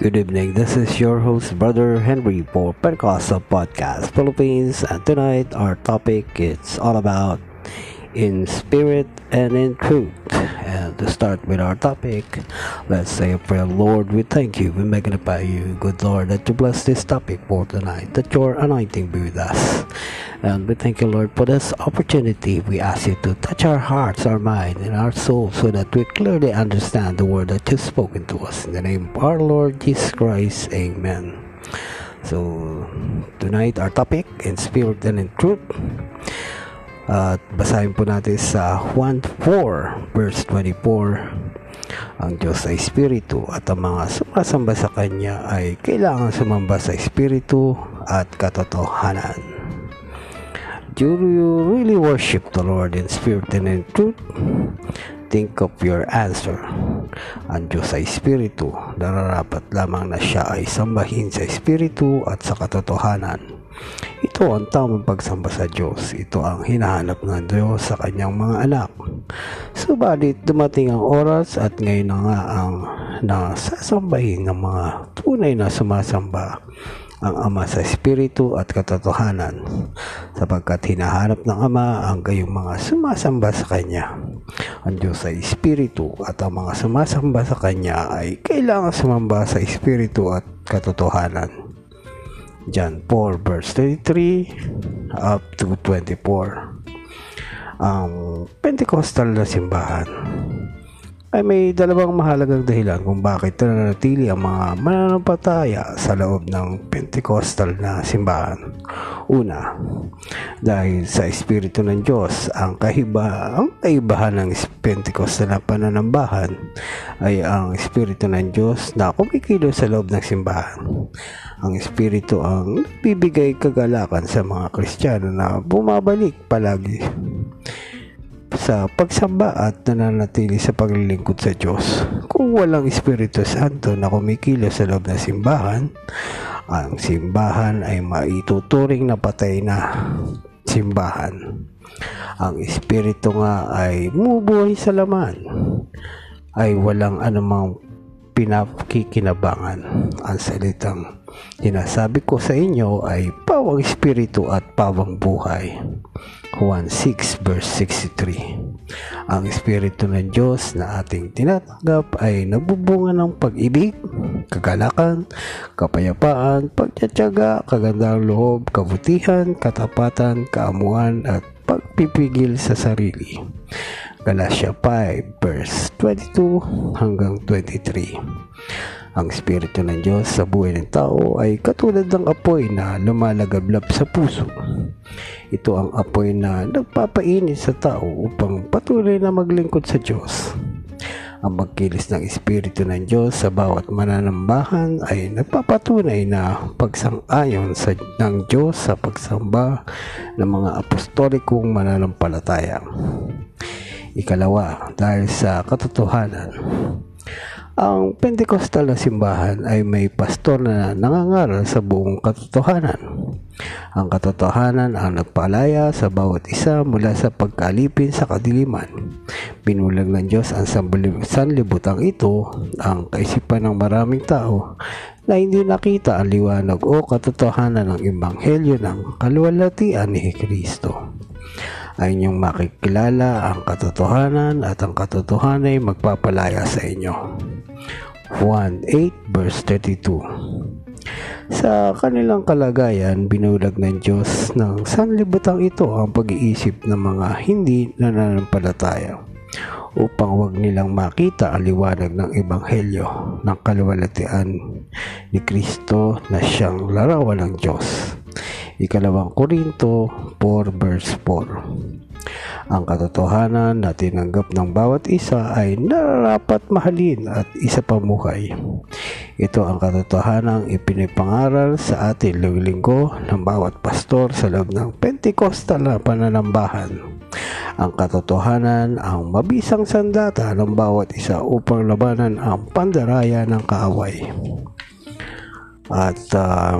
Good evening. This is your host, Brother Henry for Pentecostal Podcast Philippines, and tonight our topic is all about in spirit and in truth. To start with our topic, let's say a prayer. Lord, we thank you, we magnify you, good Lord, that you bless this topic for tonight, that your anointing be with us. And we thank you, Lord, for this opportunity. We ask you to touch our hearts, our mind, and our souls so that we clearly understand the word that you've spoken to us. In the name of our Lord Jesus Christ, Amen. So, tonight our topic, in spirit and in truth. At basahin po natin sa 1.4 verse 24 ang Diyos ay Espiritu at ang mga sumasamba sa Kanya ay kailangan sumamba sa Espiritu at katotohanan. Do you really worship the Lord in spirit and in truth? Think of your answer. Ang Diyos ay Espiritu, nararapat lamang na siya ay sambahin sa Espiritu at sa katotohanan. Ito ang tamang pagsamba sa Diyos. Ito ang hinahanap ng Diyos sa kanyang mga anak. Subalit dumating ang oras at ngayon na nga ang nasasambahin ng mga tunay na sumasamba ang Ama sa Espiritu at katotohanan sapagkat hinahanap ng Ama ang gayong mga sumasamba sa Kanya. Ang Diyos ay Espiritu at ang mga sumasamba sa Kanya ay kailangan sumamba sa Espiritu at katotohanan. John 4 verse 33 up to 24. Ang Pentecostal na simbahan ay may dalawang mahalagang dahilan kung bakit nananatili ang mga mananampataya sa loob ng Pentecostal na simbahan. Una, dahil sa Espiritu ng Diyos, ang kahiba, ang kaibahan ng Pentecostal na pananambahan ay ang Espiritu ng Diyos na kumikilo sa loob ng simbahan. Ang Espiritu ang bibigay kagalakan sa mga Kristiyano na bumabalik palagi sa pagsamba at nananatili sa paglilingkod sa Diyos. Kung walang Espiritu Santo na kumikilos sa loob ng simbahan, ang simbahan ay maituturing na patay na simbahan. Ang Espiritu nga ay mubuhay sa laman, ay walang anumang pinakikinabangan. Ang salitang sinasabi ko sa inyo ay pawang Espiritu at pawang buhay. Juan 6 verse 63 Ang Espiritu ng Diyos na ating tinatanggap ay nagbubunga ng pag-ibig, kagalakan, kapayapaan, pagtsatsaga, kagandang loob, kabutihan, katapatan, kaamuan at pagpipigil sa sarili. Galatia 5 verse 22 hanggang 23 ang Espiritu ng Diyos sa buhay ng tao ay katulad ng apoy na lumalagablab sa puso. Ito ang apoy na nagpapainit sa tao upang patuloy na maglingkod sa Diyos. Ang pagkilis ng Espiritu ng Diyos sa bawat mananambahan ay nagpapatunay na pagsang-ayon sa, ng Diyos sa pagsamba ng mga apostolikong mananampalataya. Ikalawa, dahil sa katotohanan, ang Pentecostal na simbahan ay may pastor na nangangaral sa buong katotohanan. Ang katotohanan ang nagpalaya sa bawat isa mula sa pagkalipin sa kadiliman. Binulag ng Diyos ang sanlibutang ito, ang kaisipan ng maraming tao na hindi nakita ang liwanag o katotohanan ng Ebanghelyo ng kaluwalhatian ni Kristo ay inyong makikilala ang katotohanan at ang katotohanan ay magpapalaya sa inyo. 1.8 verse 32 Sa kanilang kalagayan, binulag ng Diyos ng sanlibutang ito ang pag-iisip ng mga hindi nananampalataya upang wag nilang makita ang liwanag ng Ebanghelyo ng kaluwalhatian ni Kristo na siyang larawan ng Diyos. Ikalawang Korinto 4 verse 4 ang katotohanan na tinanggap ng bawat isa ay nararapat mahalin at isa pamuhay. Ito ang katotohanan ipinipangaral sa ating linggo ng bawat pastor sa loob ng Pentecostal na pananambahan. Ang katotohanan ang mabisang sandata ng bawat isa upang labanan ang pandaraya ng kaaway. At uh,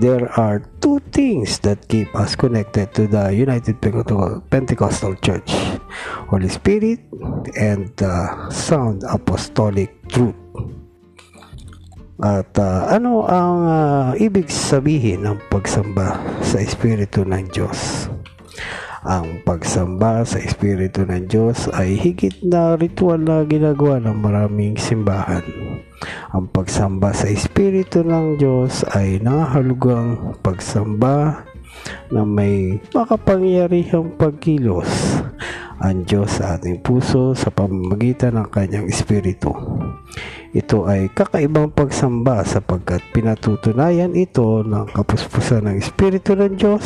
there are two things that keep us connected to the United Pentecostal Church Holy Spirit and the sound apostolic truth. At uh, ano ang uh, ibig sabihin ng pagsamba sa Espiritu ng Diyos? Ang pagsamba sa Espiritu ng Diyos ay higit na ritual na ginagawa ng maraming simbahan. Ang pagsamba sa Espiritu ng Diyos ay nangahalugang pagsamba na may makapangyarihang pagkilos ang Diyos sa ating puso sa pamamagitan ng kanyang Espiritu. Ito ay kakaibang pagsamba sapagkat pinatutunayan ito ng kapuspusan ng Espiritu ng Diyos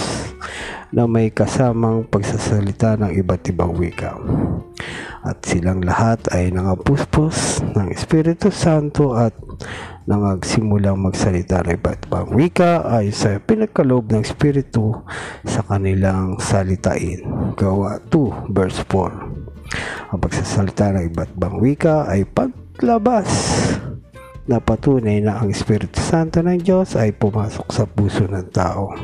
na may kasamang pagsasalita ng iba't ibang wika. At silang lahat ay nangapuspos ng Espiritu Santo at nangagsimulang magsalita ng iba't ibang wika ay sa pinagkaloob ng Espiritu sa kanilang salitain. Gawa 2 verse 4 Ang pagsasalita ng iba't ibang wika ay paglabas na patunay na ang Espiritu Santo ng Diyos ay pumasok sa puso ng tao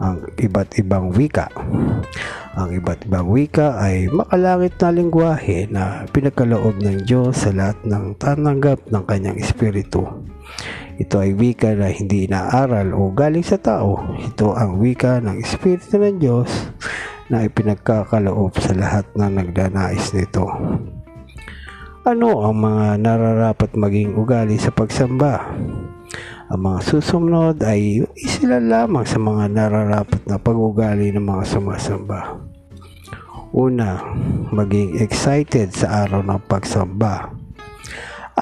ang iba't ibang wika. Ang iba't ibang wika ay makalangit na lingwahe na pinagkaloob ng Diyos sa lahat ng tananggap ng kanyang espiritu. Ito ay wika na hindi inaaral o galing sa tao. Ito ang wika ng espiritu ng Diyos na ipinagkakaloob sa lahat ng nagdanais nito. Ano ang mga nararapat maging ugali sa pagsamba? Ang mga susunod ay sila lamang sa mga nararapat na pag-ugali ng mga sumasamba. Una, maging excited sa araw ng pagsamba.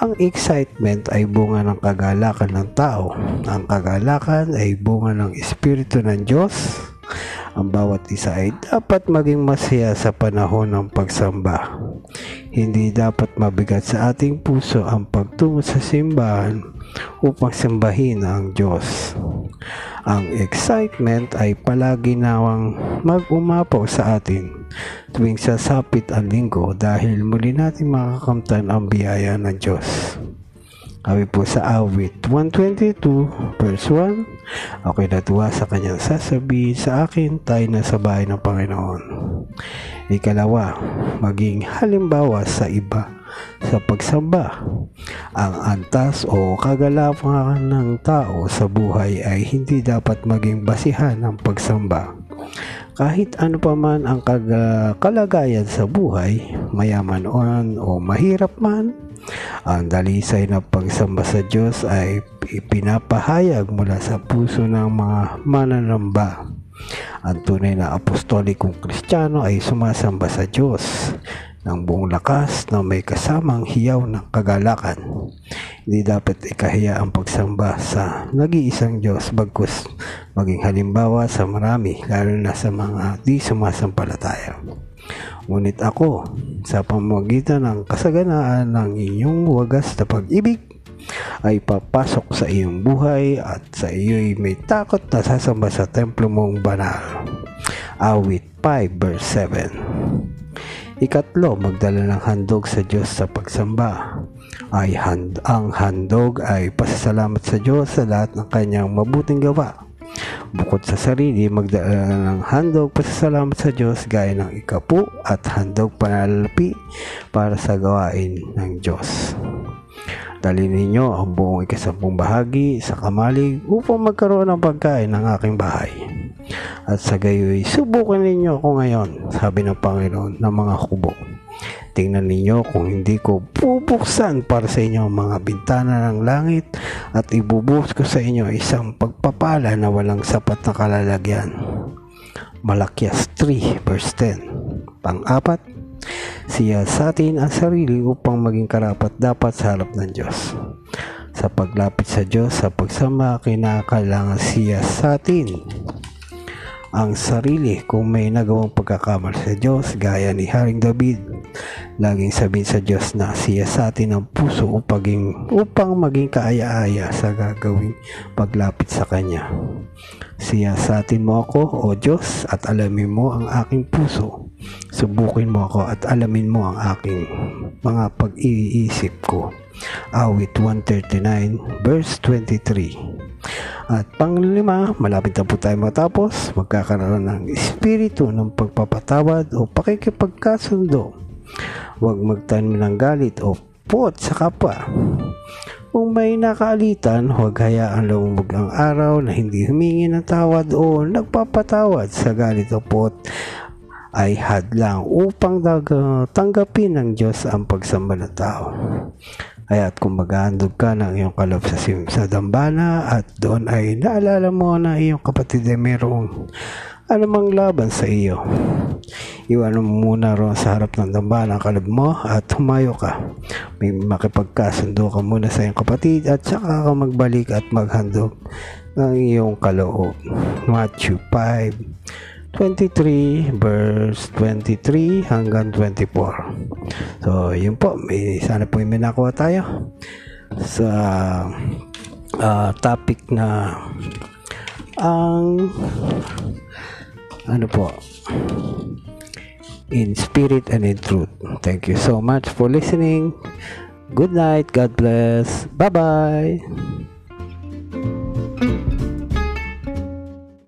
Ang excitement ay bunga ng kagalakan ng tao. Ang kagalakan ay bunga ng Espiritu ng Diyos. Ang bawat isa ay dapat maging masaya sa panahon ng pagsamba. Hindi dapat mabigat sa ating puso ang pagtungo sa simbahan upang sambahin ang Diyos. Ang excitement ay palagi nawang mag-umapaw sa atin tuwing sasapit ang linggo dahil muli natin makakamtan ang biyaya ng Diyos. Kami po sa awit 122 verse 1 Ako'y natuwa sa kanyang sasabihin sa akin tayo na sa bahay ng Panginoon. Ikalawa, maging halimbawa sa iba sa pagsamba. Ang antas o kagalawan ng tao sa buhay ay hindi dapat maging basihan ng pagsamba. Kahit ano pa man ang kalagayan sa buhay, mayaman o mahirap man, ang dalisay na pagsamba sa Diyos ay ipinapahayag mula sa puso ng mga mananamba. Ang tunay na apostolikong kristyano ay sumasamba sa Diyos ng buong lakas na may kasamang hiyaw ng kagalakan. Hindi dapat ikahiya ang pagsamba sa nag-iisang Diyos bagkus maging halimbawa sa marami lalo na sa mga di sumasampalataya. Ngunit ako, sa pamamagitan ng kasaganaan ng inyong wagas na pag-ibig, ay papasok sa iyong buhay at sa iyo'y may takot na sasamba sa templo mong banal. Awit 5 verse 7 Ikatlo, magdala ng handog sa Diyos sa pagsamba. Ay hand, ang handog ay pasasalamat sa Diyos sa lahat ng kanyang mabuting gawa Bukod sa sarili, magdala ng handog pasasalamat sa Diyos gaya ng ikapu at handog panalalapi para sa gawain ng Diyos. Dali ninyo ang buong ikasampung bahagi sa kamalig upang magkaroon ng pagkain ng aking bahay. At sa gayoy, subukan ninyo ako ngayon, sabi ng Panginoon ng mga kubo. Tingnan ninyo kung hindi ko bubuksan para sa inyo ang mga bintana ng langit at ibubuhos ko sa inyo isang pagpapala na walang sapat na kalalagyan. Malakyas 3 verse 10 Pang-apat, siya sa atin ang sarili upang maging karapat dapat sa harap ng Diyos. Sa paglapit sa Diyos sa pagsama, kinakailangan siya sa atin ang sarili kung may nagawang pagkakamali sa Diyos gaya ni Haring David. Laging sabihin sa Diyos na siya sa atin ang puso upang, upang maging kaaya-aya sa gagawing paglapit sa Kanya. Siya sa atin mo ako, O Diyos, at alamin mo ang aking puso. Subukin mo ako at alamin mo ang aking mga pag-iisip ko. Awit 139 verse 23 at panglima, malapit na po tayo matapos, magkakaroon ng espiritu ng pagpapatawad o pakikipagkasundo. Huwag magtanim ng galit o pot sa kapwa. Kung may nakaalitan, huwag hayaan lumubog ang araw na hindi humingi ng tawad o nagpapatawad sa galit o pot ay hadlang upang tanggapin ng Diyos ang pagsamba ng tao. Kaya't kung maghahandog ka ng iyong kalab sa, sim- sa dambana at doon ay naalala mo na iyong kapatid ay mayroong anumang laban sa iyo. Iwanan mo muna roon sa harap ng dambana ang kalab mo at humayo ka. May makipagkasundo ka muna sa iyong kapatid at saka ka magbalik at maghandog ng iyong kaloob. Matthew 5 23 verse 23 hanggang 24. So, yun po. May, sana po may nakuha tayo sa ah, topic na ang ano po in spirit and in truth. Thank you so much for listening. Good night. God bless. Bye-bye.